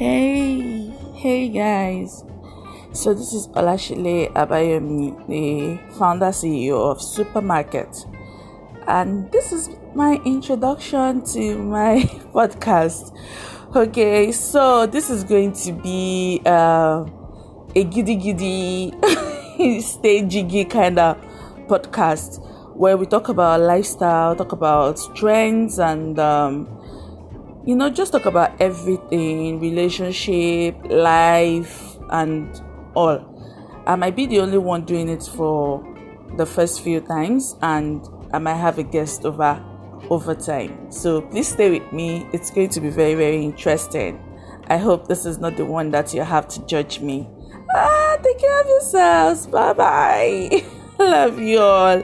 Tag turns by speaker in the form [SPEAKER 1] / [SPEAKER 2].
[SPEAKER 1] Hey, hey guys. So this is Olashile Abayomi, the founder CEO of Supermarket. And this is my introduction to my podcast. Okay, so this is going to be uh, a giddy giddy, stay jiggy kind of podcast where we talk about lifestyle, talk about trends, and um, you know, just talk about everything relationship, life, and all. I might be the only one doing it for the first few times, and I might have a guest over over time. So please stay with me. It's going to be very, very interesting. I hope this is not the one that you have to judge me. Ah, take care of yourselves. Bye bye. Love you all.